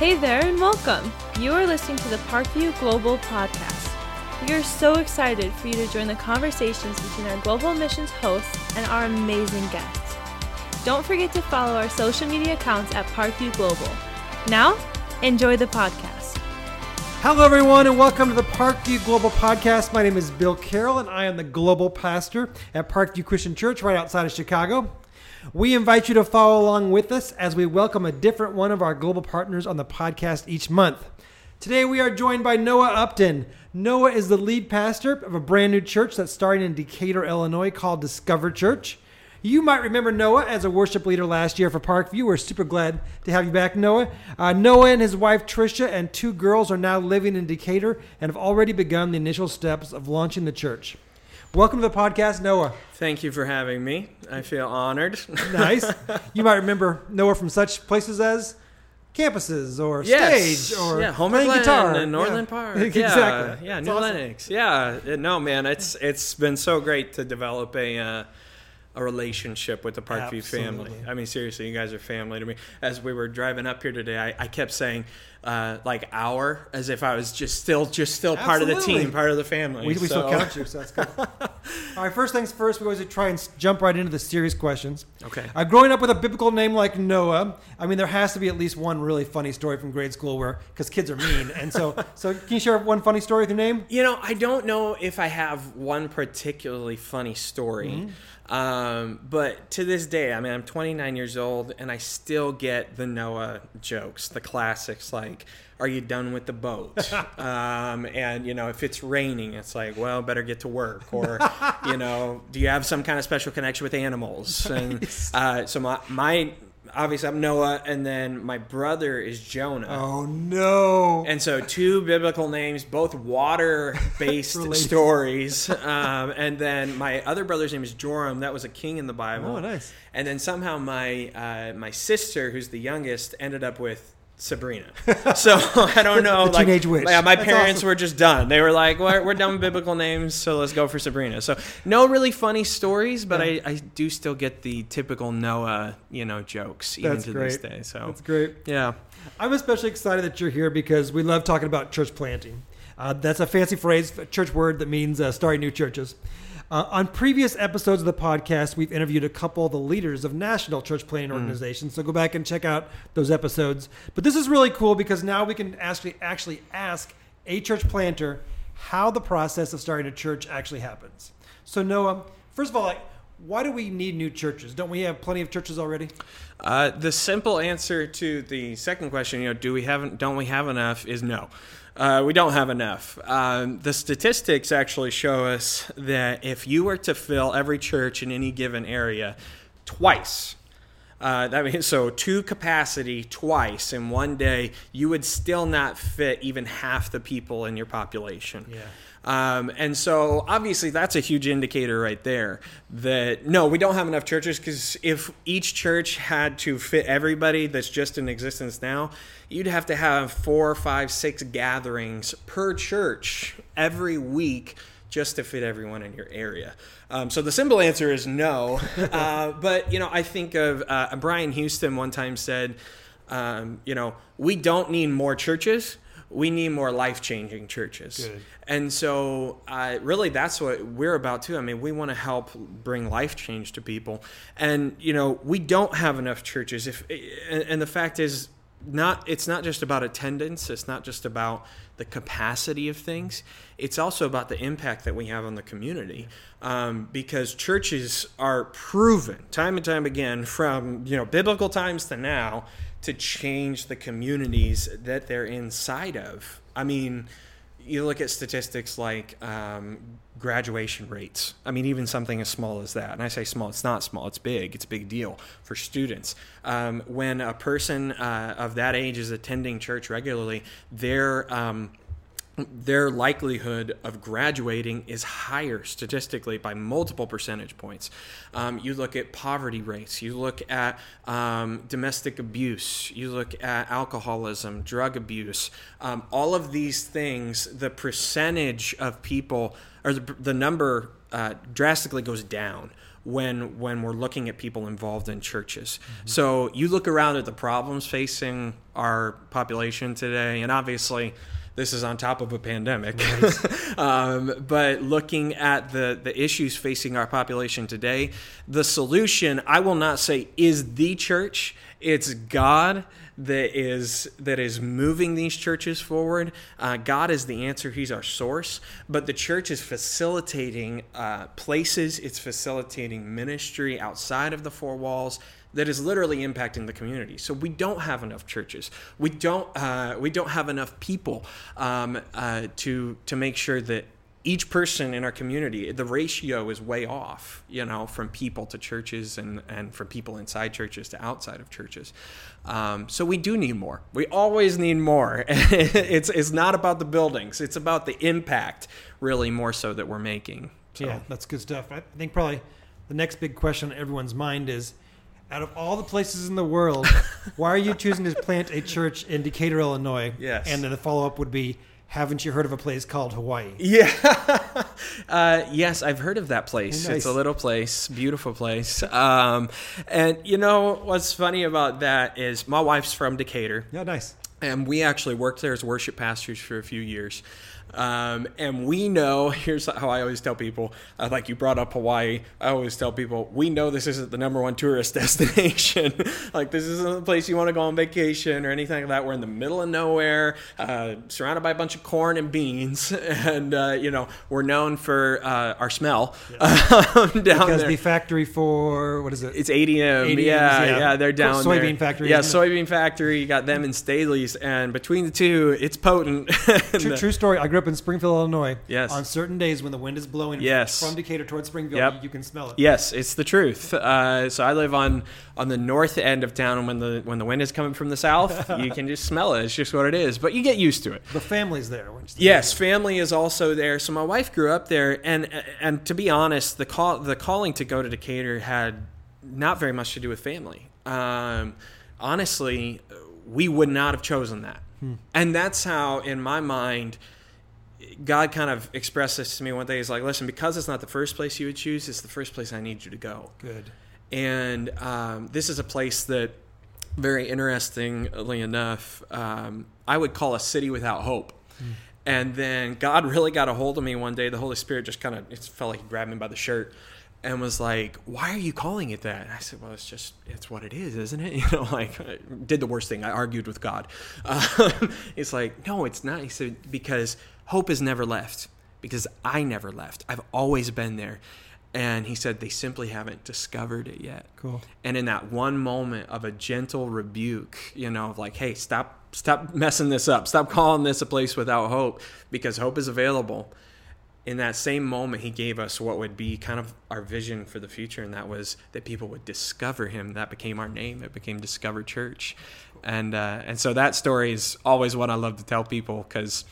Hey there, and welcome. You are listening to the Parkview Global Podcast. We are so excited for you to join the conversations between our global missions hosts and our amazing guests. Don't forget to follow our social media accounts at Parkview Global. Now, enjoy the podcast. Hello, everyone, and welcome to the Parkview Global Podcast. My name is Bill Carroll, and I am the global pastor at Parkview Christian Church right outside of Chicago. We invite you to follow along with us as we welcome a different one of our global partners on the podcast each month. Today, we are joined by Noah Upton. Noah is the lead pastor of a brand new church that's starting in Decatur, Illinois called Discover Church. You might remember Noah as a worship leader last year for Parkview. We're super glad to have you back, Noah. Uh, Noah and his wife Trisha and two girls are now living in Decatur and have already begun the initial steps of launching the church. Welcome to the podcast, Noah. Thank you for having me. I feel honored. Nice. you might remember Noah from such places as campuses or yes. stage or yeah, Homer playing guitar and Northland Yeah. Park. exactly. Yeah, yeah New awesome. Lenox. Yeah, no man, it's it's been so great to develop a uh, a relationship with the Parkview family. I mean, seriously, you guys are family to me. As we were driving up here today, I, I kept saying uh, like our as if I was just still just still part of the team, part of the family. We, we still count you, so that's good. All right, first things first, we always try and jump right into the serious questions. Okay. Uh, growing up with a biblical name like Noah, I mean, there has to be at least one really funny story from grade school where, because kids are mean. And so, so can you share one funny story with your name? You know, I don't know if I have one particularly funny story, um, but to this day, I mean, I'm 29 years old and I still get the Noah jokes, the classics like, "Are you done with the boat?" um, and you know, if it's raining, it's like, "Well, better get to work," or you know, "Do you have some kind of special connection with animals?" And uh, so my my obviously I'm Noah, and then my brother is Jonah. Oh, no. And so, two biblical names, both water-based stories. Um, and then my other brother's name is Joram. That was a king in the Bible. Oh, nice. And then somehow my uh, my sister, who's the youngest, ended up with Sabrina. So I don't know. The like, teenage witch. Yeah, my That's parents awesome. were just done. They were like, "We're, we're done with biblical names, so let's go for Sabrina." So no really funny stories, but Yeah. I, I do still get the typical Noah, you know, jokes even That's to great. this day. So That's great. yeah. I'm especially excited that you're here because we love talking about church planting. Uh, that's a fancy phrase, a church word that means uh, starting new churches. Uh, on previous episodes of the podcast, we've interviewed a couple of the leaders of national church planting organizations. So go back and check out those episodes. But this is really cool because now we can actually actually ask a church planter how the process of starting a church actually happens. So Noah, first of all, like, why do we need new churches? Don't we have plenty of churches already? Uh, the simple answer to the second question, you know, do we have don't we have enough? Is no. Uh, we don't have enough. Um, the statistics actually show us that if you were to fill every church in any given area twice, uh, that means so two capacity twice in one day, you would still not fit even half the people in your population. Yeah. Um, and so obviously that's a huge indicator right there that no, we don't have enough churches because if each church had to fit everybody that's just in existence now, you'd have to have four, five, six gatherings per church every week just to fit everyone in your area. Um, so the simple answer is no. uh, but you know, I think of uh, Brian Houston one time said, um, you know, we don't need more churches. We need more life changing churches. Good. And so, uh, really, that's what we're about too. I mean, we want to help bring life change to people. And, you know, we don't have enough churches. If And, and the fact is, not it's not just about attendance it's not just about the capacity of things it's also about the impact that we have on the community. Um, because churches are proven time and time again from you know biblical times to now to change the communities that they're inside of. I mean you look at statistics like um, graduation rates. I mean, even something as small as that. And I say small, it's not small, it's big. It's a big deal for students. Um, when a person uh, of that age is attending church regularly, their um, their likelihood of graduating is higher statistically by multiple percentage points. Um, you look at poverty rates, you look at um, domestic abuse, you look at alcoholism, drug abuse, um, all of these things, the percentage of people, or the, the number uh, drastically goes down when when we're looking at people involved in churches. Mm-hmm. So you look around at the problems facing our population today, and obviously this is on top of a pandemic. Right. um, but looking at the, the issues facing our population today, the solution, I will not say is the church, it's God that is that is moving these churches forward. Uh, God is the answer; He's our source. But the church is facilitating uh, places. It's facilitating ministry outside of the four walls that is literally impacting the community. So we don't have enough churches. We don't. Uh, we don't have enough people um, uh, to to make sure that each person in our community, the ratio is way off, you know, from people to churches and, and from people inside churches to outside of churches. Um, so we do need more. We always need more. it's, it's not about the buildings, it's about the impact, really, more so that we're making. So. Yeah, that's good stuff. I think probably the next big question on everyone's mind is out of all the places in the world, why are you choosing to plant a church in Decatur, Illinois? Yes. And then the follow up would be, haven't you heard of a place called Hawaii? Yeah. uh, yes, I've heard of that place. Nice. It's a little place, beautiful place. Um, and you know what's funny about that is my wife's from Decatur. Yeah, nice. And we actually worked there as worship pastors for a few years. Um, and we know, here's how I always tell people, uh, like you brought up Hawaii, I always tell people, we know this isn't the number one tourist destination. like, this isn't the place you want to go on vacation or anything like that. We're in the middle of nowhere, uh, surrounded by a bunch of corn and beans. And, uh, you know, we're known for uh, our smell yeah. down because there. the factory for, what is it? It's ADM. ADM's, yeah, yeah, yeah, they're down soybean there. factory. Yeah, soybean factory. You got them in Staley's. And between the two, it's potent. true, true story. I grew up in Springfield, Illinois. Yes. On certain days when the wind is blowing yes. from Decatur towards Springfield, yep. you can smell it. Yes, it's the truth. Uh, so I live on on the north end of town, and when the when the wind is coming from the south, you can just smell it. It's just what it is. But you get used to it. The family's there. Yes, family is also there. So my wife grew up there, and and to be honest, the call the calling to go to Decatur had not very much to do with family. Um, honestly, we would not have chosen that. Hmm. And that's how, in my mind, God kind of expressed this to me one day. He's like, listen, because it's not the first place you would choose, it's the first place I need you to go. Good. And um, this is a place that, very interestingly enough, um, I would call a city without hope. Mm. And then God really got a hold of me one day. The Holy Spirit just kind of, it felt like he grabbed me by the shirt and was like, "Why are you calling it that?" And I said, "Well, it's just it's what it is, isn't it?" You know, like I did the worst thing. I argued with God. Um, it's like, no, it's not. He said because hope has never left because I never left. I've always been there. And he said they simply haven't discovered it yet. Cool. And in that one moment of a gentle rebuke, you know, of like, hey, stop, stop messing this up. Stop calling this a place without hope because hope is available in that same moment, he gave us what would be kind of our vision for the future, and that was that people would discover him. That became our name. It became Discover Church, and uh, and so that story is always what I love to tell people because,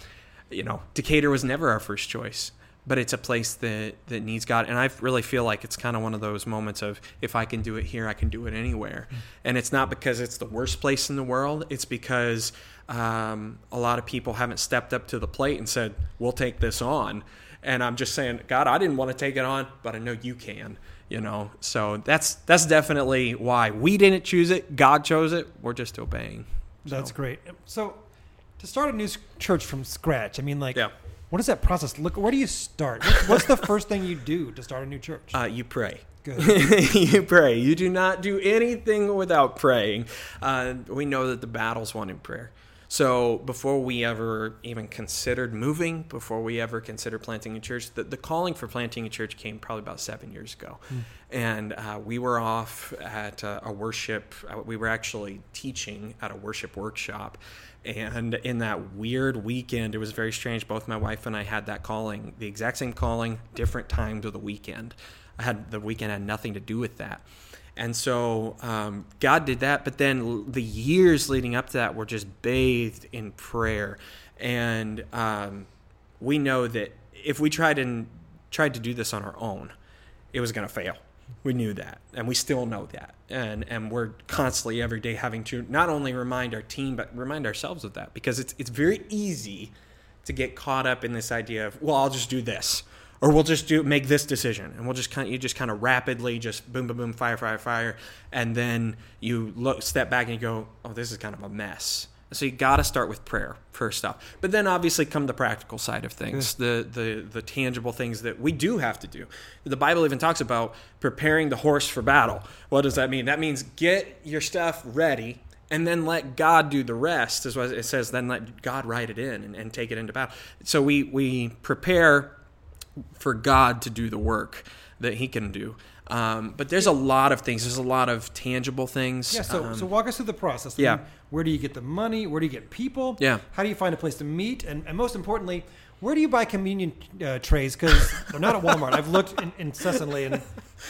you know, Decatur was never our first choice, but it's a place that that needs God, and I really feel like it's kind of one of those moments of if I can do it here, I can do it anywhere, mm-hmm. and it's not because it's the worst place in the world. It's because um, a lot of people haven't stepped up to the plate and said, "We'll take this on." and I'm just saying, God, I didn't want to take it on, but I know you can. You know, so that's that's definitely why we didn't choose it. God chose it. We're just obeying. So. That's great. So, to start a new church from scratch, I mean, like, yeah. what does that process look? Where do you start? What's the first thing you do to start a new church? Uh, you pray. Good. you pray. You do not do anything without praying. Uh, we know that the battle's won in prayer. So before we ever even considered moving, before we ever considered planting a church, the, the calling for planting a church came probably about seven years ago. Mm. And uh, we were off at uh, a worship, uh, we were actually teaching at a worship workshop. And in that weird weekend, it was very strange. Both my wife and I had that calling, the exact same calling, different times of the weekend. I had the weekend had nothing to do with that. And so um, God did that, but then the years leading up to that were just bathed in prayer. And um, we know that if we tried and tried to do this on our own, it was going to fail. We knew that, and we still know that, and and we're constantly every day having to not only remind our team but remind ourselves of that. Because it's it's very easy to get caught up in this idea of well I'll just do this or we'll just do make this decision and we'll just kind of, you just kind of rapidly just boom boom boom fire fire fire and then you look step back and you go oh this is kind of a mess so you got to start with prayer first off but then obviously come the practical side of things the, the the tangible things that we do have to do the bible even talks about preparing the horse for battle what does that mean that means get your stuff ready and then let God do the rest, is what it says. Then let God write it in and, and take it into battle. So we we prepare for God to do the work that He can do. Um, but there's a lot of things. There's a lot of tangible things. Yeah. So, Um, so walk us through the process. I yeah. mean, where do you get the money? Where do you get people? Yeah. How do you find a place to meet? And, and most importantly, where do you buy communion uh, trays? Because they're not at Walmart. I've looked in, incessantly, and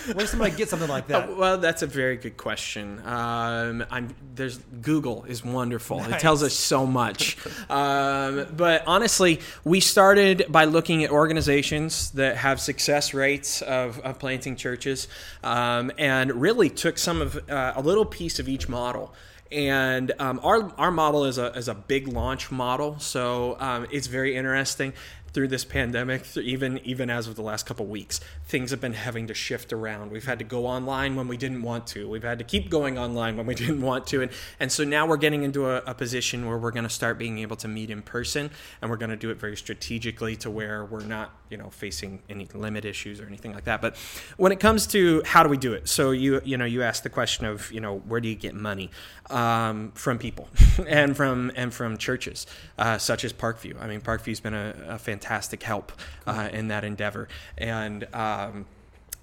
where does somebody get something like that? Uh, well, that's a very good question. Um, I'm, there's Google is wonderful. It tells us so much. um, but honestly, we started by looking at organizations that have success rates of, of planting churches, um, and really took some of uh, a little piece of each model. And um, our our model is a is a big launch model, so um, it's very interesting through this pandemic, even even as of the last couple weeks, things have been having to shift around. We've had to go online when we didn't want to. We've had to keep going online when we didn't want to, and and so now we're getting into a, a position where we're going to start being able to meet in person, and we're going to do it very strategically to where we're not you know facing any limit issues or anything like that. But when it comes to how do we do it, so you you know you asked the question of you know where do you get money um, from people and from and from churches uh, such as Parkview. I mean Parkview's been a, a fantastic help uh, in that endeavor, and um,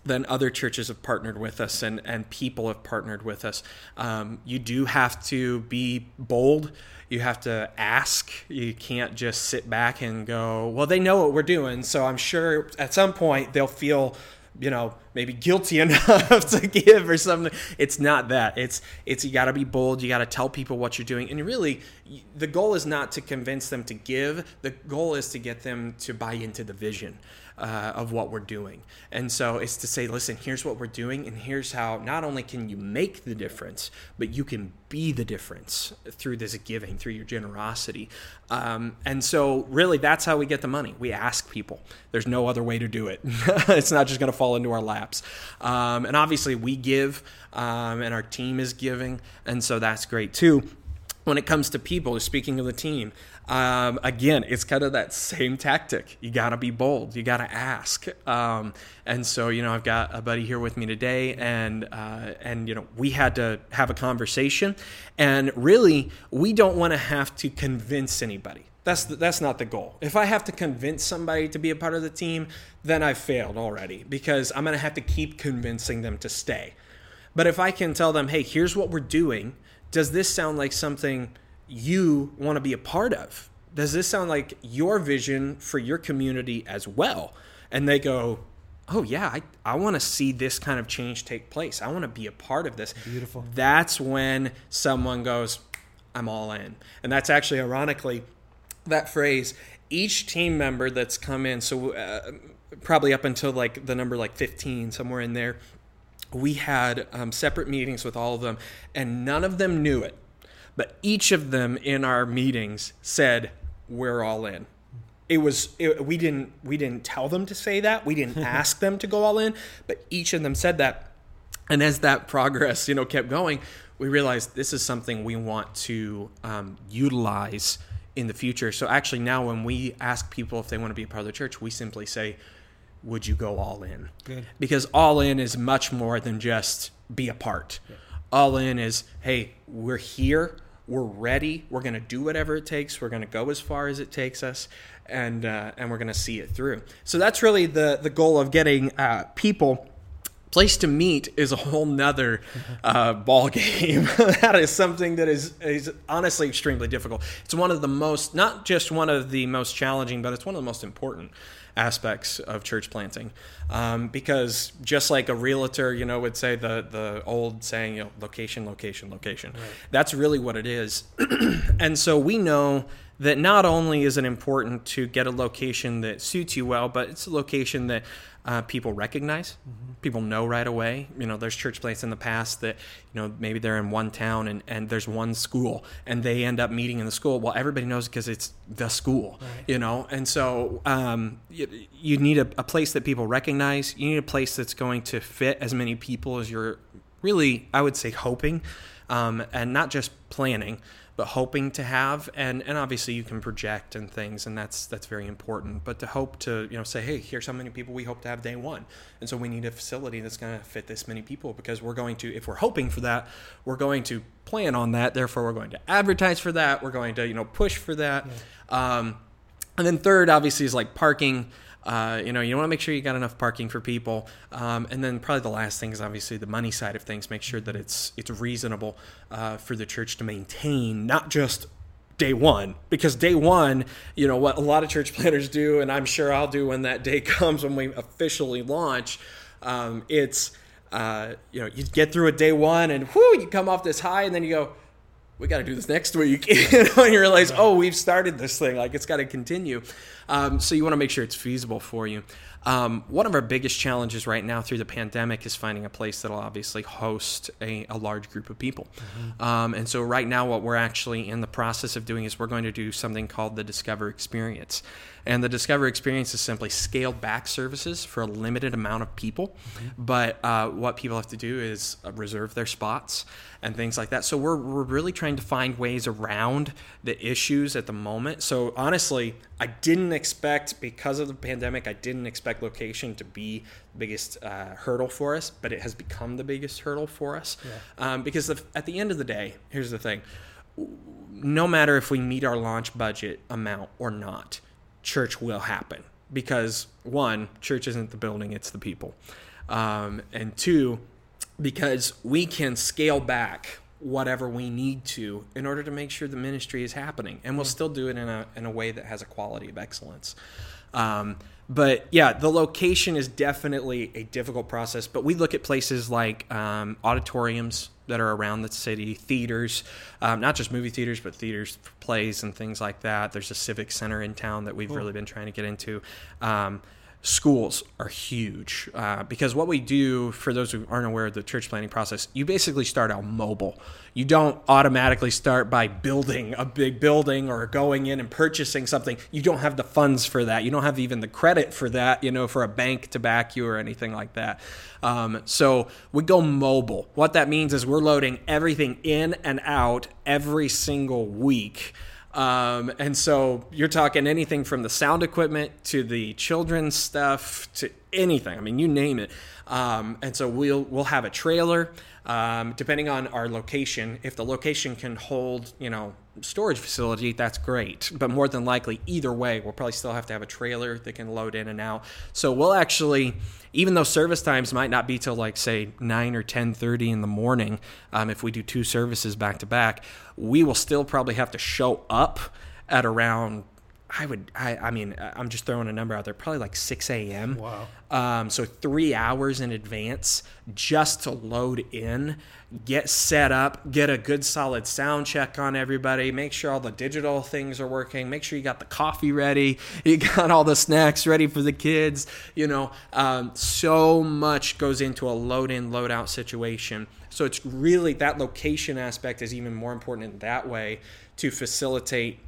then other churches have partnered with us, and and people have partnered with us. Um, you do have to be bold. You have to ask. You can't just sit back and go, "Well, they know what we're doing," so I'm sure at some point they'll feel you know maybe guilty enough to give or something. It's not that. It's it's you got to be bold. You got to tell people what you're doing. And really the goal is not to convince them to give. The goal is to get them to buy into the vision uh, of what we're doing. And so it's to say listen here's what we're doing and here's how not only can you make the difference but you can be the difference through this giving through your generosity. Um, and so really that's how we get the money. We ask people. There's no other way to do it. It's not just going to fall into our laps. Um, and obviously we give um, and our team is giving and so that's great too. When it comes to people, speaking of the team, um, again, it's kind of that same tactic. You got to be bold. You got to ask. Um, and so, you know, I've got a buddy here with me today, and uh, and you know, we had to have a conversation, and really, we don't want to have to convince anybody. That's the, that's not the goal. If I have to convince somebody to be a part of the team, then I've failed already because I'm going to have to keep convincing them to stay. But if I can tell them, hey, here's what we're doing does this sound like something you want to be a part of? Does this sound like your vision for your community as well? And they go, oh, yeah, I, I want to see this kind of change take place. I want to be a part of this. Beautiful. That's when someone goes, I'm all in. And that's actually, ironically, that phrase, each team member that's come in, so uh, probably up until like the number like 15, somewhere in there, we had um, separate meetings with all of them, and none of them knew it. But each of them in our meetings said, "We're all in." It was it, we didn't we didn't tell them to say that. We didn't ask them to go all in, but each of them said that. And as that progress, you know, kept going, we realized this is something we want to um, utilize in the future. So actually, now when we ask people if they want to be a part of the church, we simply say, would you go all in? Good. Because all in is much more than just be a part. All in is, hey, we're here, we're ready, we're going to do whatever it takes, we're going to go as far as it takes us, and uh, and we're going to see it through. So that's really the the goal of getting uh, people. Place to meet is a whole nother uh, ball game. that is something that is is honestly extremely difficult. It's one of the most, not just one of the most challenging, but it's one of the most important aspects of church planting. Um, because just like a realtor you know would say the the old saying you know location location location. That's really what it is. And so we know that not only is it important to get a location that suits you well but it's a location that uh, people recognize. People know right away. You know, there's church plants in the past that, you know, maybe they're in one town and, and there's one school and they end up meeting in the school. Well, everybody knows because it's the school, you know? And so um, you, you need a, a place that people recognize. You need a place that's going to fit as many people as you're really, I would say, hoping um, and not just planning but hoping to have and and obviously you can project and things and that's that's very important but to hope to you know say hey here's how many people we hope to have day one and so we need a facility that's going to fit this many people because we're going to if we're hoping for that we're going to plan on that therefore we're going to advertise for that we're going to you know push for that yeah. um, and then third obviously is like parking uh, you know, you want to make sure you got enough parking for people, um, and then probably the last thing is obviously the money side of things. Make sure that it's it's reasonable uh, for the church to maintain, not just day one, because day one, you know, what a lot of church planters do, and I'm sure I'll do when that day comes when we officially launch. Um, it's uh, you know, you get through a day one, and whoo, you come off this high, and then you go we got to do this next week. you know, and you realize, oh, we've started this thing. Like it's got to continue. Um, so you want to make sure it's feasible for you. Um, one of our biggest challenges right now through the pandemic is finding a place that'll obviously host a, a large group of people. Mm-hmm. Um, and so right now, what we're actually in the process of doing is we're going to do something called the Discover Experience. And the Discover Experience is simply scaled back services for a limited amount of people. Mm-hmm. But uh, what people have to do is uh, reserve their spots and things like that. So we're, we're really trying to find ways around the issues at the moment. So honestly, I didn't expect, because of the pandemic, I didn't expect location to be the biggest uh, hurdle for us, but it has become the biggest hurdle for us. Yeah. Um, because at the end of the day, here's the thing no matter if we meet our launch budget amount or not, church will happen because one, church isn't the building, it's the people. Um, and two, because we can scale back whatever we need to in order to make sure the ministry is happening and we'll still do it in a, in a way that has a quality of excellence um, but yeah the location is definitely a difficult process but we look at places like um, auditoriums that are around the city, theaters, um, not just movie theaters, but theaters for plays and things like that. There's a civic center in town that we've cool. really been trying to get into. Schools are huge uh, because what we do for those who aren't aware of the church planting process you basically start out mobile. You don't automatically start by building a big building or going in and purchasing something. You don't have the funds for that. You don't have even the credit for that you know for a bank to back you or anything like that. Um, so we go mobile. What that means is we're loading everything in and out every single week um, and so you're talking anything from the sound equipment to the children's stuff to anything. I mean, you name it. Um, and so we'll we'll have a trailer, um, depending on our location. If the location can hold, you know, storage facility, that's great. But more than likely, either way, we'll probably still have to have a trailer that can load in and out. So we'll actually, even though service times might not be till like say nine or ten thirty in the morning, um, if we do two services back to back, we will still probably have to show up at around I would, I, I mean, I'm just throwing a number out there, probably like 6 a.m. Wow. Um, so three hours in advance just to load in, get set up, get a good solid sound check on everybody, make sure all the digital things are working, make sure you got the coffee ready, you got all the snacks ready for the kids. You know, um, so much goes into a load in, load out situation. So it's really that location aspect is even more important in that way to facilitate.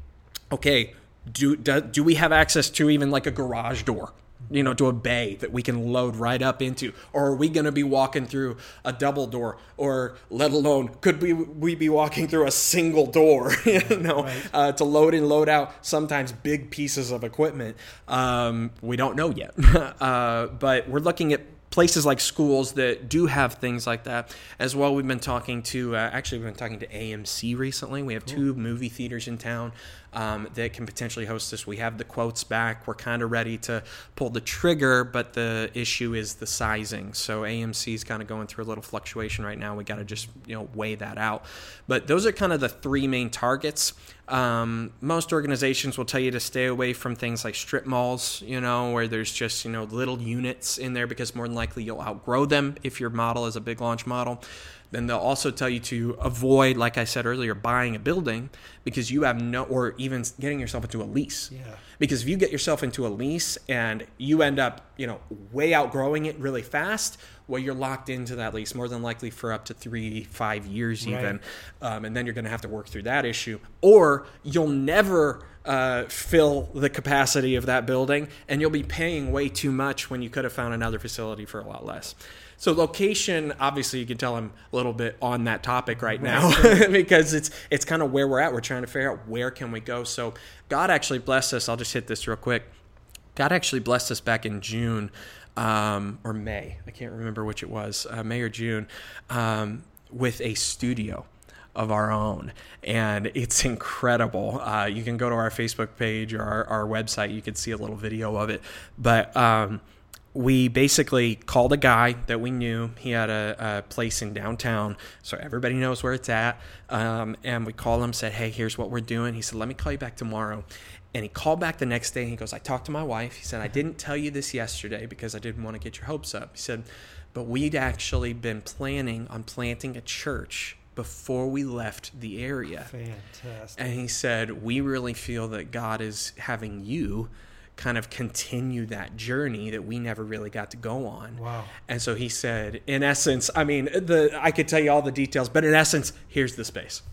Okay, do, do, do we have access to even like a garage door you know, to a bay that we can load right up into? Or are we going to be walking through a double door? Or let alone, could we, we be walking through a single door, you know, right. uh, to load and load out sometimes big pieces of equipment? Um, we don't know yet. uh, but we're looking at places like schools that do have things like that as well. We've been talking to, uh, actually, we've been talking to AMC recently. We have cool. two movie theaters in town um, that can potentially host this. We have the quotes back. We're kind of ready to pull the trigger, but the issue is the sizing. So AMC is kind of going through a little fluctuation right now. We got to just you know weigh that out. But those are kind of the three main targets. Um, most organizations will tell you to stay away from things like strip malls, you know, where there's just you know little units in there because more than likely you'll outgrow them if your model is a big launch model. Then they'll also tell you to avoid, like I said earlier, buying a building because you have no, or even getting yourself into a lease. Yeah. Because if you get yourself into a lease and you end up, you know, way outgrowing it really fast, well, you're locked into that lease more than likely for up to three, five years Right. even. Um, and then you're going to have to work through that issue. Or you'll never uh, fill the capacity of that building and you'll be paying way too much when you could have found another facility for a lot less. So location, obviously, you can tell I'm a little bit on that topic right now because it's it's kind of where we're at. We're trying to figure out where can we go. So God actually blessed us. I'll just hit this real quick. God actually blessed us back in June um, or May. I can't remember which it was, uh, May or June, um, with a studio of our own. And it's incredible. Uh, you can go to our Facebook page or our, our website. You can see a little video of it. But um, we basically called a guy that we knew. He had a, a place in downtown, so everybody knows where it's at. Um, and we called him, said, "Hey, here's what we're doing." He said, "Let me call you back tomorrow." And he called back the next day. And he goes, "I talked to my wife." He said, "I didn't tell you this yesterday because I didn't want to get your hopes up." He said, "But we'd actually been planning on planting a church before we left the area." Fantastic. And he said, We really feel that God is having you kind of continue that journey that we never really got to go on. Wow. And so he said, in essence, I mean, the I could tell you all the details, but in essence, here's the space.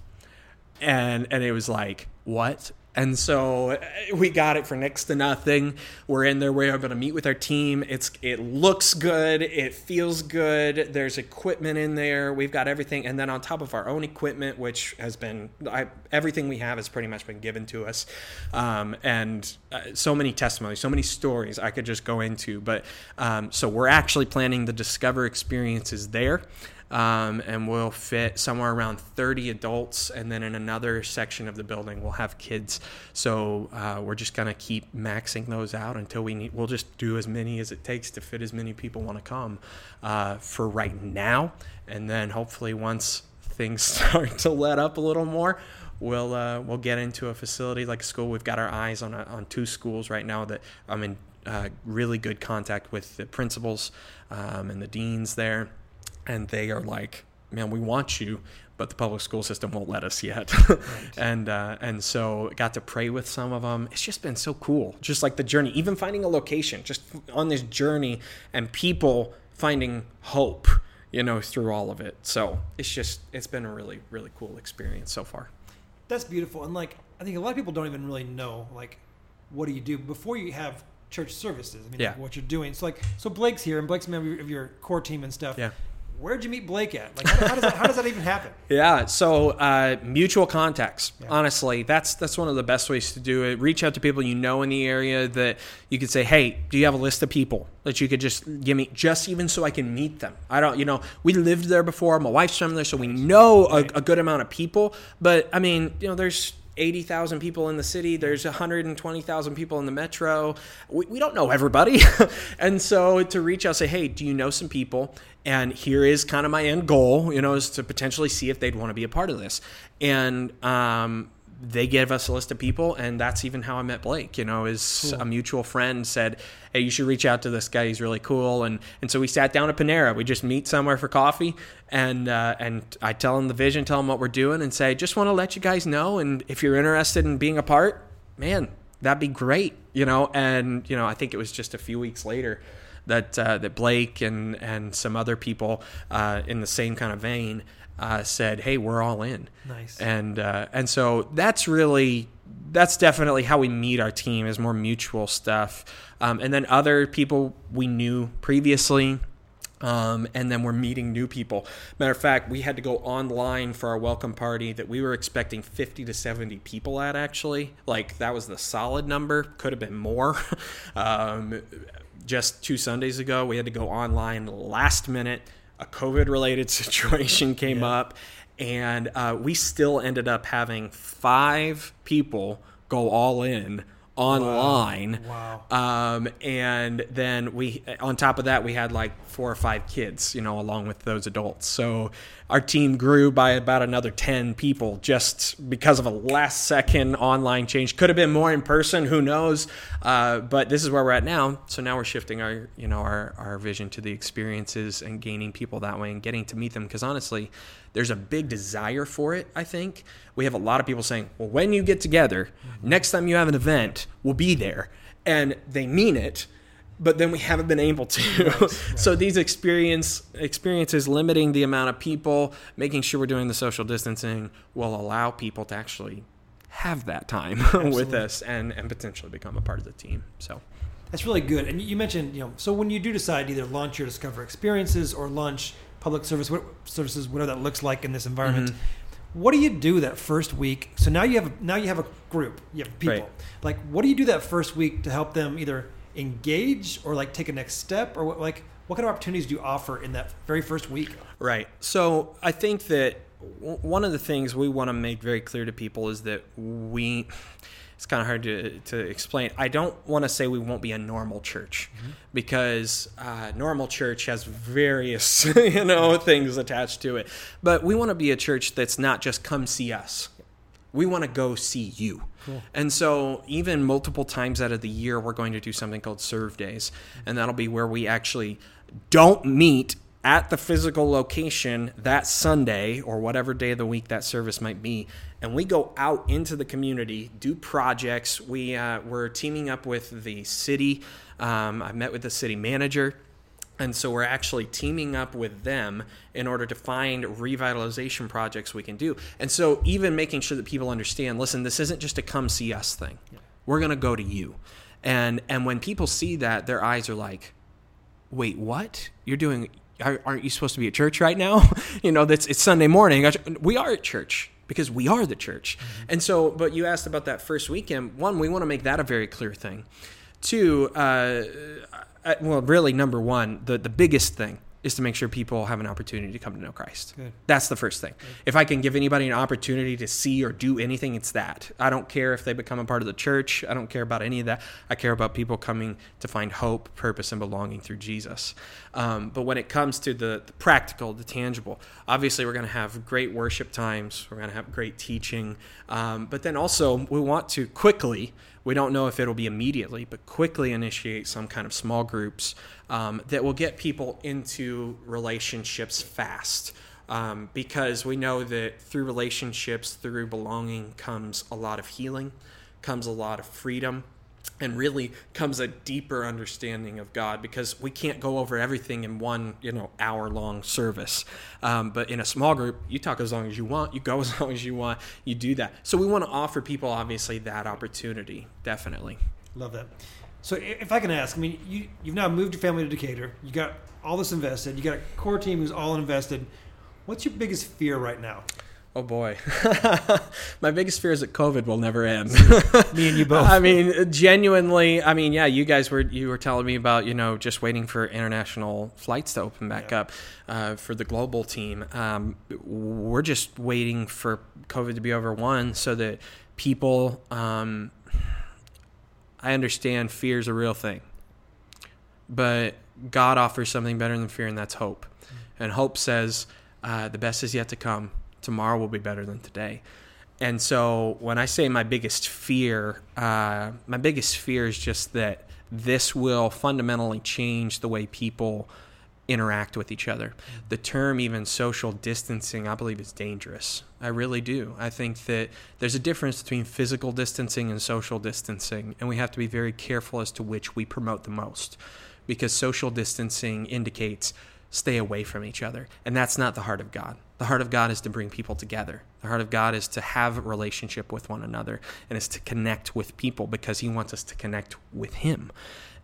And and it was like, what? And so uh, we got it for next to nothing. We're in there. We're going to meet with our team. It's it looks good. It feels good. There's equipment in there. We've got everything, and then on top of our own equipment, which has been I, everything we have has pretty much been given to us, um, and uh, so many testimonies, so many stories I could just go into. But um, so we're actually planning the Discover experiences there um, and we'll fit somewhere around 30 adults and then in another section of the building we'll have kids. So uh, we're just going to keep maxing those out until we need we'll just do as many as it takes to fit as many people want to come uh, for right now. And then hopefully once things start to let up a little more we'll uh, we'll get into a facility like a school. We've got our eyes on a, on two schools right now that i'm in uh, really good contact with the principals um, and the deans there and they are like, "Man, we want you." But the public school system won't let us yet, and uh, and so got to pray with some of them. It's just been so cool, just like the journey, even finding a location, just on this journey, and people finding hope, you know, through all of it. So it's just it's been a really really cool experience so far. That's beautiful. And like, I think a lot of people don't even really know, like, what do you do before you have church services? I mean, Yeah. like, what you're doing. So like, so Blake's here, and Blake's a member of your core team and stuff. Yeah. Where'd you meet Blake at? Like, how, how does that how does that even happen? Yeah, so uh, mutual contacts. Yeah. Honestly, that's that's one of the best ways to do it. Reach out to people you know in the area that you could say, "Hey, do you have a list of people that you could just give me, just even so I can meet them?" I don't, you know, we lived there before. My wife's from there, so we know a, a good amount of people. But I mean, you know, there's 80,000 people in the city. There's 120,000 people in the metro. We, we don't know everybody. and so to reach out, say, hey, do you know some people? And here is kind of my end goal, you know, is to potentially see if they'd want to be a part of this. And um, they gave us a list of people, and that's even how I met Blake. You know, is a mutual friend said, "Hey, you should reach out to this guy. He's really cool." And and so we sat down at Panera. We just meet somewhere for coffee, and uh, and I tell him the vision, tell him what we're doing, and say, "Just want to let you guys know, and if you're interested in being a part, man, that'd be great." You know, and you know, I think it was just a few weeks later that uh, that Blake and and some other people uh, in the same kind of vein uh, said, "Hey, we're all in." Nice. And uh, and so that's really that's definitely how we meet our team is more mutual stuff, um, and then other people we knew previously. Um, and then we're meeting new people. Matter of fact, we had to go online for our welcome party that we were expecting 50 to 70 people at, actually. Like, that was the solid number. Could have been more. um, just two Sundays ago, we had to go online last minute. A COVID related situation came Yeah. up, and uh, we still ended up having five people go all in online. Wow. Um, and then we, on top of that, we had like four or five kids, you know, along with those adults. So our team grew by about another 10 people just because of a last second online change. Could have been more in person, who knows? Uh, but this is where we're at now. So now we're shifting our, you know, our, our vision to the experiences and gaining people that way and getting to meet them. Because honestly, there's a big desire for it, I think. We have a lot of people saying, well, when you get together, next time you have an event, we'll be there. And they mean it but then we haven't been able to. Right, right. so these experience experiences limiting the amount of people, making sure we're doing the social distancing will allow people to actually have that time with us and and potentially become a part of the team. So that's really good. And you mentioned, you know, so when you do decide either launch your Discover experiences or launch public service services, whatever that looks like in this environment. Mm-hmm what do you do that first week? So now you have now you have a group, you have people. Right. Like, what do you do that first week to help them either engage or like take a next step, or what, like what kind of opportunities do you offer in that very first week? Right. So I think that one of the things we want to make very clear to people is that we it's kind of hard to, to explain. I don't want to say we won't be a normal church mm-hmm. because uh, normal church has various you know things attached to it. But we want to be a church that's not just come see us. We want to go see you. Cool. And so, even multiple times out of the year, we're going to do something called serve days. And that'll be where we actually don't meet at the physical location that Sunday or whatever day of the week that service might be, and we go out into the community, do projects. We uh, we're teaming up with the city. Um, I met with the city manager. And so we're actually teaming up with them in order to find revitalization projects we can do. And so even making sure that people understand, listen, this isn't just a come see us thing. Yeah. We're going to go to you. And and when people see that, their eyes are like, "Wait, what? You're doing aren't you supposed to be at church right now? you know, that's it's Sunday morning. We are at church because we are the church. Mm-hmm. And so, but you asked about that first weekend. One, we want to make that a very clear thing. Two, uh, well, really, number one, the the biggest thing is to make sure people have an opportunity to come to know Christ. Good. That's the first thing. Good. If I can give anybody an opportunity to see or do anything, it's that. I don't care if they become a part of the church. I don't care about any of that. I care about people coming to find hope, purpose, and belonging through Jesus. Um, but when it comes to the, the practical, the tangible, obviously we're going to have great worship times. We're going to have great teaching. Um, but then also, we want to quickly we don't know if it'll be immediately, but quickly initiate some kind of small groups um, that will get people into relationships fast. Um, because we know that through relationships, through belonging, comes a lot of healing, comes a lot of freedom, and really comes a deeper understanding of God because we can't go over everything in one you know hour long service. Um, but in a small group, you talk as long as you want, you go as long as you want, you do that. So we want to offer people obviously that opportunity, definitely. Love that. So if I can ask, I mean, you you've now moved your family to Decatur. You got all this invested. You got a core team who's all invested. What's your biggest fear right now? Oh boy, my biggest fear is that COVID will never end. me and you both. I mean, genuinely. I mean, yeah, you guys were you were telling me about you know just waiting for international flights to open back yeah. up uh, for the global team. Um, we're just waiting for COVID to be over one so that people. Um, I understand fear is a real thing, but God offers something better than fear, and that's hope. Mm-hmm. And hope says uh, the best is yet to come tomorrow will be better than today. And so when I say my biggest fear, uh, my biggest fear is just that this will fundamentally change the way people interact with each other. The term, even social distancing, I believe is dangerous. I really do. I think that there's a difference between physical distancing and social distancing, and we have to be very careful as to which we promote the most because social distancing indicates stay away from each other. And that's not the heart of God. The heart of God is to bring people together. The heart of God is to have relationship with one another and is to connect with people because He wants us to connect with Him.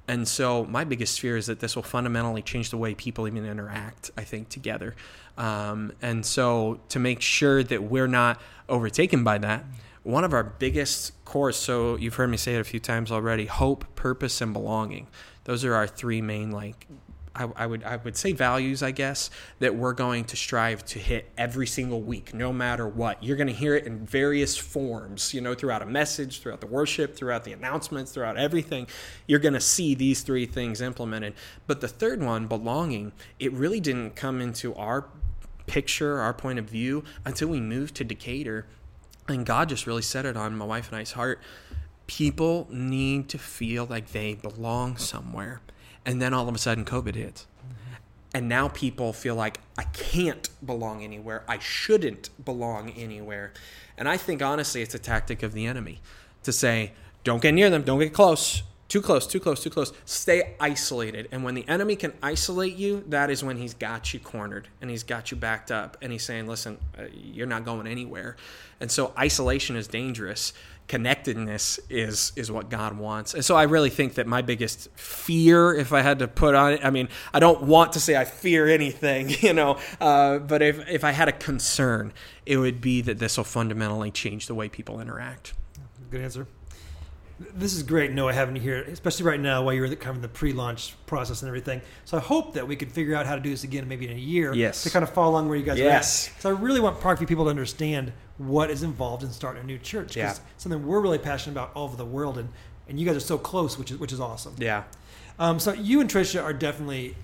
And so, my biggest fear is that this will fundamentally change the way people even interact, I think, together. Um, and so, to make sure that we're not overtaken by that, one of our biggest cores, so you've heard me say it a few times already hope, purpose, and belonging. Those are our three main like I, I, would I would say values, I guess, that we're going to strive to hit every single week, no matter what. You're going to hear it in various forms, you know, throughout a message, throughout the worship, throughout the announcements, throughout everything. You're going to see these three things implemented. But the third one, belonging, it really didn't come into our picture, our point of view, until we moved to Decatur. And God just really set it on my wife and I's heart. People need to feel like they belong somewhere. And then all of a sudden, COVID hits. And now people feel like I can't belong anywhere. I shouldn't belong anywhere. And I think honestly, it's a tactic of the enemy to say, don't get near them, don't get close, too close, too close, too close. Stay isolated. And when the enemy can isolate you, that is when he's got you cornered and he's got you backed up and he's saying, listen, uh, you're not going anywhere. And so isolation is dangerous. Connectedness is is what God wants. And so I really think that my biggest fear, if I had to put on it, I mean, I don't want to say I fear anything, you know, uh, but if, if I had a concern, it would be that this will fundamentally change the way people interact. Good answer. This is great, Noah, having you here, especially right now while you're in the, kind of the pre-launch process and everything. So I hope that we could figure out how to do this again, maybe in a year, Yes. to kind of follow along where you guys Yes. are at. So I really want Parkview people to understand what is involved in starting a new church. Yeah. something we're really passionate about all over the world, and, and you guys are so close, which is which is awesome. Yeah. Um, so you and Tricia are definitely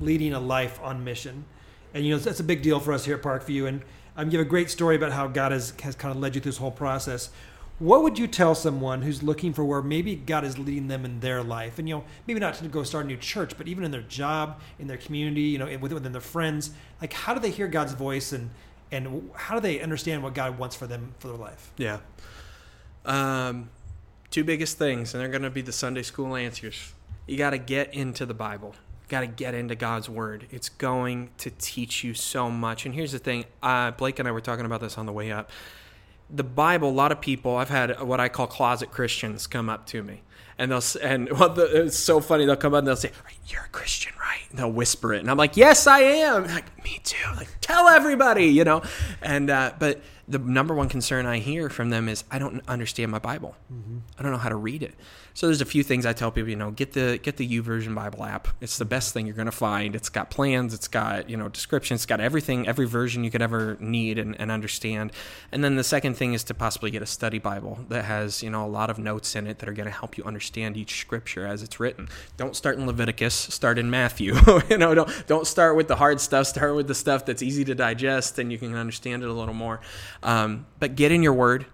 leading a life on mission, and you know that's a big deal for us here at Parkview. And um, you have a great story about how God has has kind of led you through this whole process. What would you tell someone who's looking for where maybe God is leading them in their life, and you know maybe not to go start a new church, but even in their job, in their community, you know, within their friends? Like, how do they hear God's voice, and and how do they understand what God wants for them for their life? Yeah. Um, two biggest things, and they're going to be the Sunday school answers. You got to get into the Bible. Got to get into God's Word. It's going to teach you so much. And here's the thing: uh, Blake and I were talking about this on the way up. The Bible. A lot of people. I've had what I call closet Christians come up to me, and they'll and what the, it's so funny. They'll come up and they'll say, "You're a Christian, right?" And they'll whisper it, and I'm like, "Yes, I am." Like, me too. Like, tell everybody, you know. And uh, but the number one concern I hear from them is, I don't understand my Bible. Mm-hmm. I don't know how to read it. So there's a few things I tell people, you know, get the get the YouVersion Bible app. It's the best thing you're going to find. It's got plans, it's got you know descriptions, it's got everything, every version you could ever need and, and understand. And then the second thing is to possibly get a study Bible that has you know a lot of notes in it that are going to help you understand each scripture as it's written. Don't start in Leviticus, start in Matthew. you know, don't don't start with the hard stuff. Start with the stuff that's easy to digest and you can understand it a little more. Um, but get in your Word.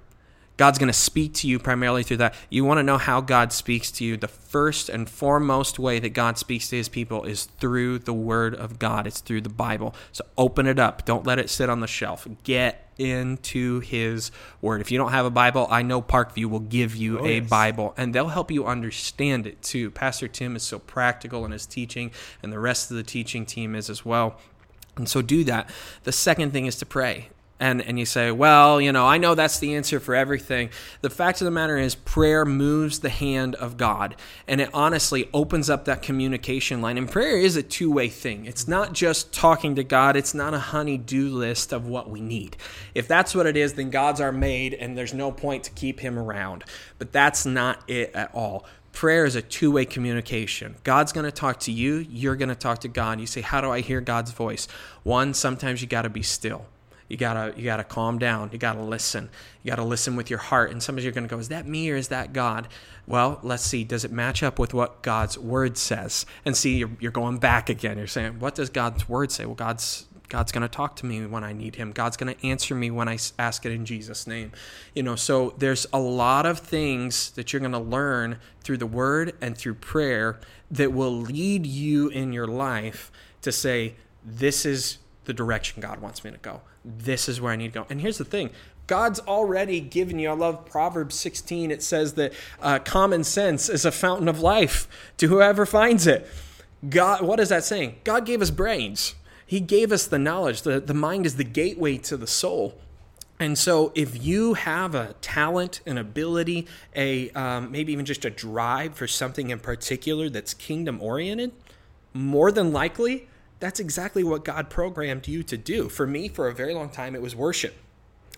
God's going to speak to you primarily through that. You want to know how God speaks to you. The first and foremost way that God speaks to his people is through the word of God. It's through the Bible. So open it up. Don't let it sit on the shelf. Get into his word. If you don't have a Bible, I know Parkview will give you Oh, a yes. Bible and they'll help you understand it too. Pastor Tim is so practical in his teaching and the rest of the teaching team is as well. And so do that. The second thing is to pray. And, and you say, well, you know, I know that's the answer for everything. The fact of the matter is, prayer moves the hand of God. And it honestly opens up that communication line. And prayer is a two way thing. It's not just talking to God, it's not a honey do list of what we need. If that's what it is, then God's our maid, and there's no point to keep him around. But that's not it at all prayer is a two-way communication god's going to talk to you you're going to talk to god you say how do i hear god's voice one sometimes you got to be still you gotta you gotta calm down. You gotta listen. You gotta listen with your heart. And sometimes you're gonna go is that me or is that god? Well let's see. Does it match up with what god's word says? And see you're, you're going back again. You're saying what does god's word say? Well god's God's going to talk to me when I need him. God's going to answer me when I ask it in Jesus' name. You know, so there's a lot of things that you're going to learn through the word and through prayer that will lead you in your life to say, this is the direction God wants me to go. This is where I need to go. And here's the thing God's already given you. I love Proverbs 16. It says that uh, common sense is a fountain of life to whoever finds it. God, what is that saying? God gave us brains. He gave us the knowledge. The, the mind is the gateway to the soul. And so, if you have a talent, an ability, a um, maybe even just a drive for something in particular that's kingdom oriented, more than likely, that's exactly what God programmed you to do. For me, for a very long time, it was worship.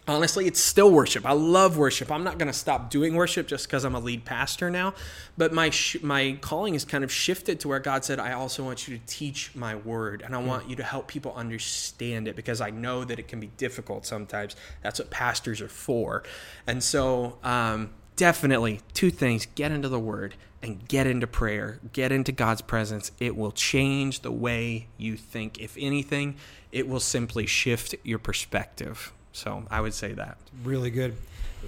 Honestly, it's still worship. I love worship. I'm not going to stop doing worship just because I'm a lead pastor now. But my sh- my calling is kind of shifted to where God said, "I also want you to teach my word, and I want you to help people understand it because I know that it can be difficult sometimes. That's what pastors are for." And so, um, definitely two things get into the Word and get into prayer, get into God's presence. It will change the way you think. If anything, it will simply shift your perspective. So I would say that. Really good.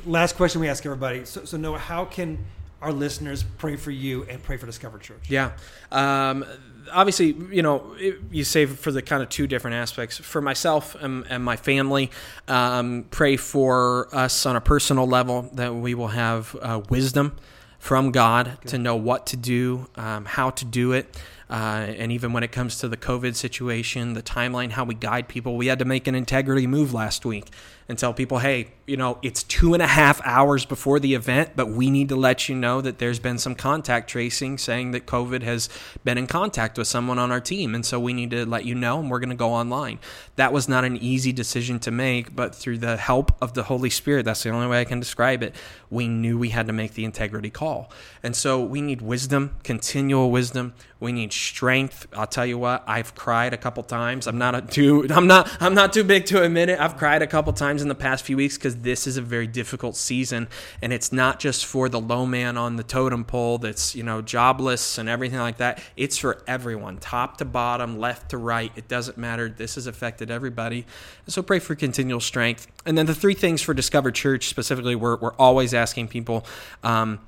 Last question we ask everybody. So, so Noah, how can our listeners pray for you and pray for Discover Church? Yeah. Um, obviously, you know, it, you say for the kind of two different aspects. For myself and, and my family, um, pray for us on a personal level that we will have uh, wisdom from God Good. to know what to do, um, how to do it. Uh, and even when it comes to the COVID situation, the timeline, how we guide people, we had to make an integrity move last week and tell people, hey, you know, it's two and a half hours before the event, but we need to let you know that there's been some contact tracing saying that COVID has been in contact with someone on our team. And so we need to let you know, and we're going to go online. That was not an easy decision to make, but through the help of the Holy Spirit, that's the only way I can describe it, we knew we had to make the integrity call. And so we need wisdom, continual wisdom. We need strength. I'll tell you what, I've cried a couple times. I'm not a too I'm not I'm not too big to admit it. I've cried a couple times in the past few weeks because this is a very difficult season, and it's not just for the low man on the totem pole that's you know jobless and everything like that. It's for everyone, top to bottom, left to right. It doesn't matter. This has affected everybody. So pray for continual strength. And then the three things for Discover Church specifically, we're we're always asking people. Um,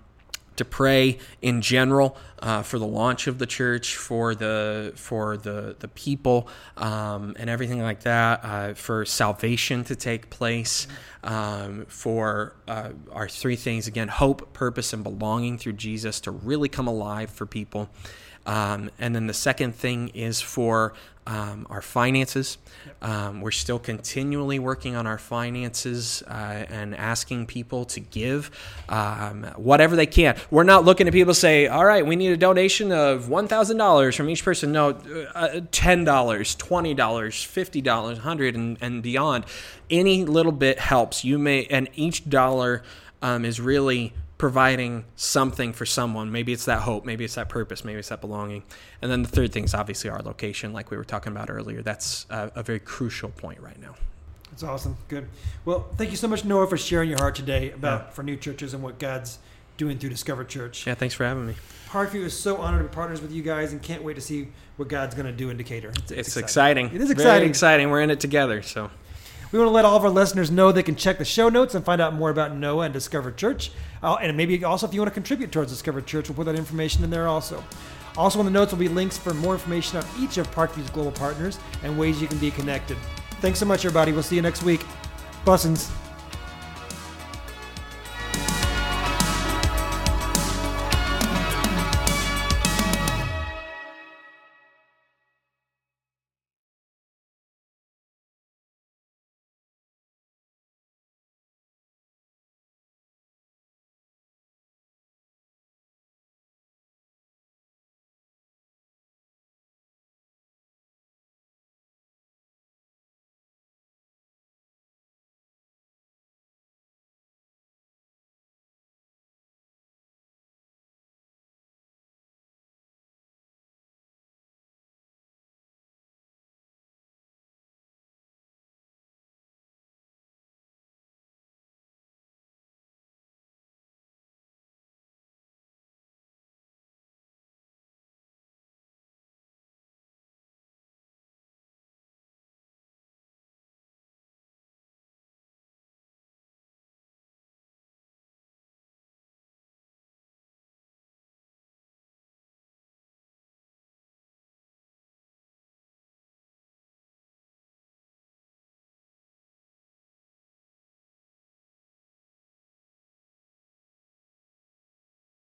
to pray in general uh, for the launch of the church, for the for the the people, um, and everything like that, uh, for salvation to take place, um, for uh, our three things again: hope, purpose, and belonging through Jesus to really come alive for people. Um, and then the second thing is for um, our finances. Um, we're still continually working on our finances uh, and asking people to give um, whatever they can. We're not looking at people say, "All right, we need a donation of one thousand dollars from each person." No, uh, ten dollars, twenty dollars, fifty dollars, hundred, and, and beyond. Any little bit helps. You may, and each dollar um, is really providing something for someone. Maybe it's that hope, maybe it's that purpose, maybe it's that belonging. And then the third thing is obviously our location, like we were talking about earlier. That's a, a very crucial point right now. That's awesome. Good. Well, thank you so much, Noah, for sharing your heart today about yeah. for new churches and what God's doing through Discover Church. Yeah, thanks for having me. Parkview is so honored to be partners with you guys and can't wait to see what God's going to do in Decatur. It's, it's exciting. exciting. It is exciting. Very exciting. We're in it together. So we want to let all of our listeners know they can check the show notes and find out more about Noah and Discover Church. Uh, and maybe also if you want to contribute towards Discover Church, we'll put that information in there also. Also, in the notes will be links for more information on each of Parkview's global partners and ways you can be connected. Thanks so much, everybody. We'll see you next week. Blessings.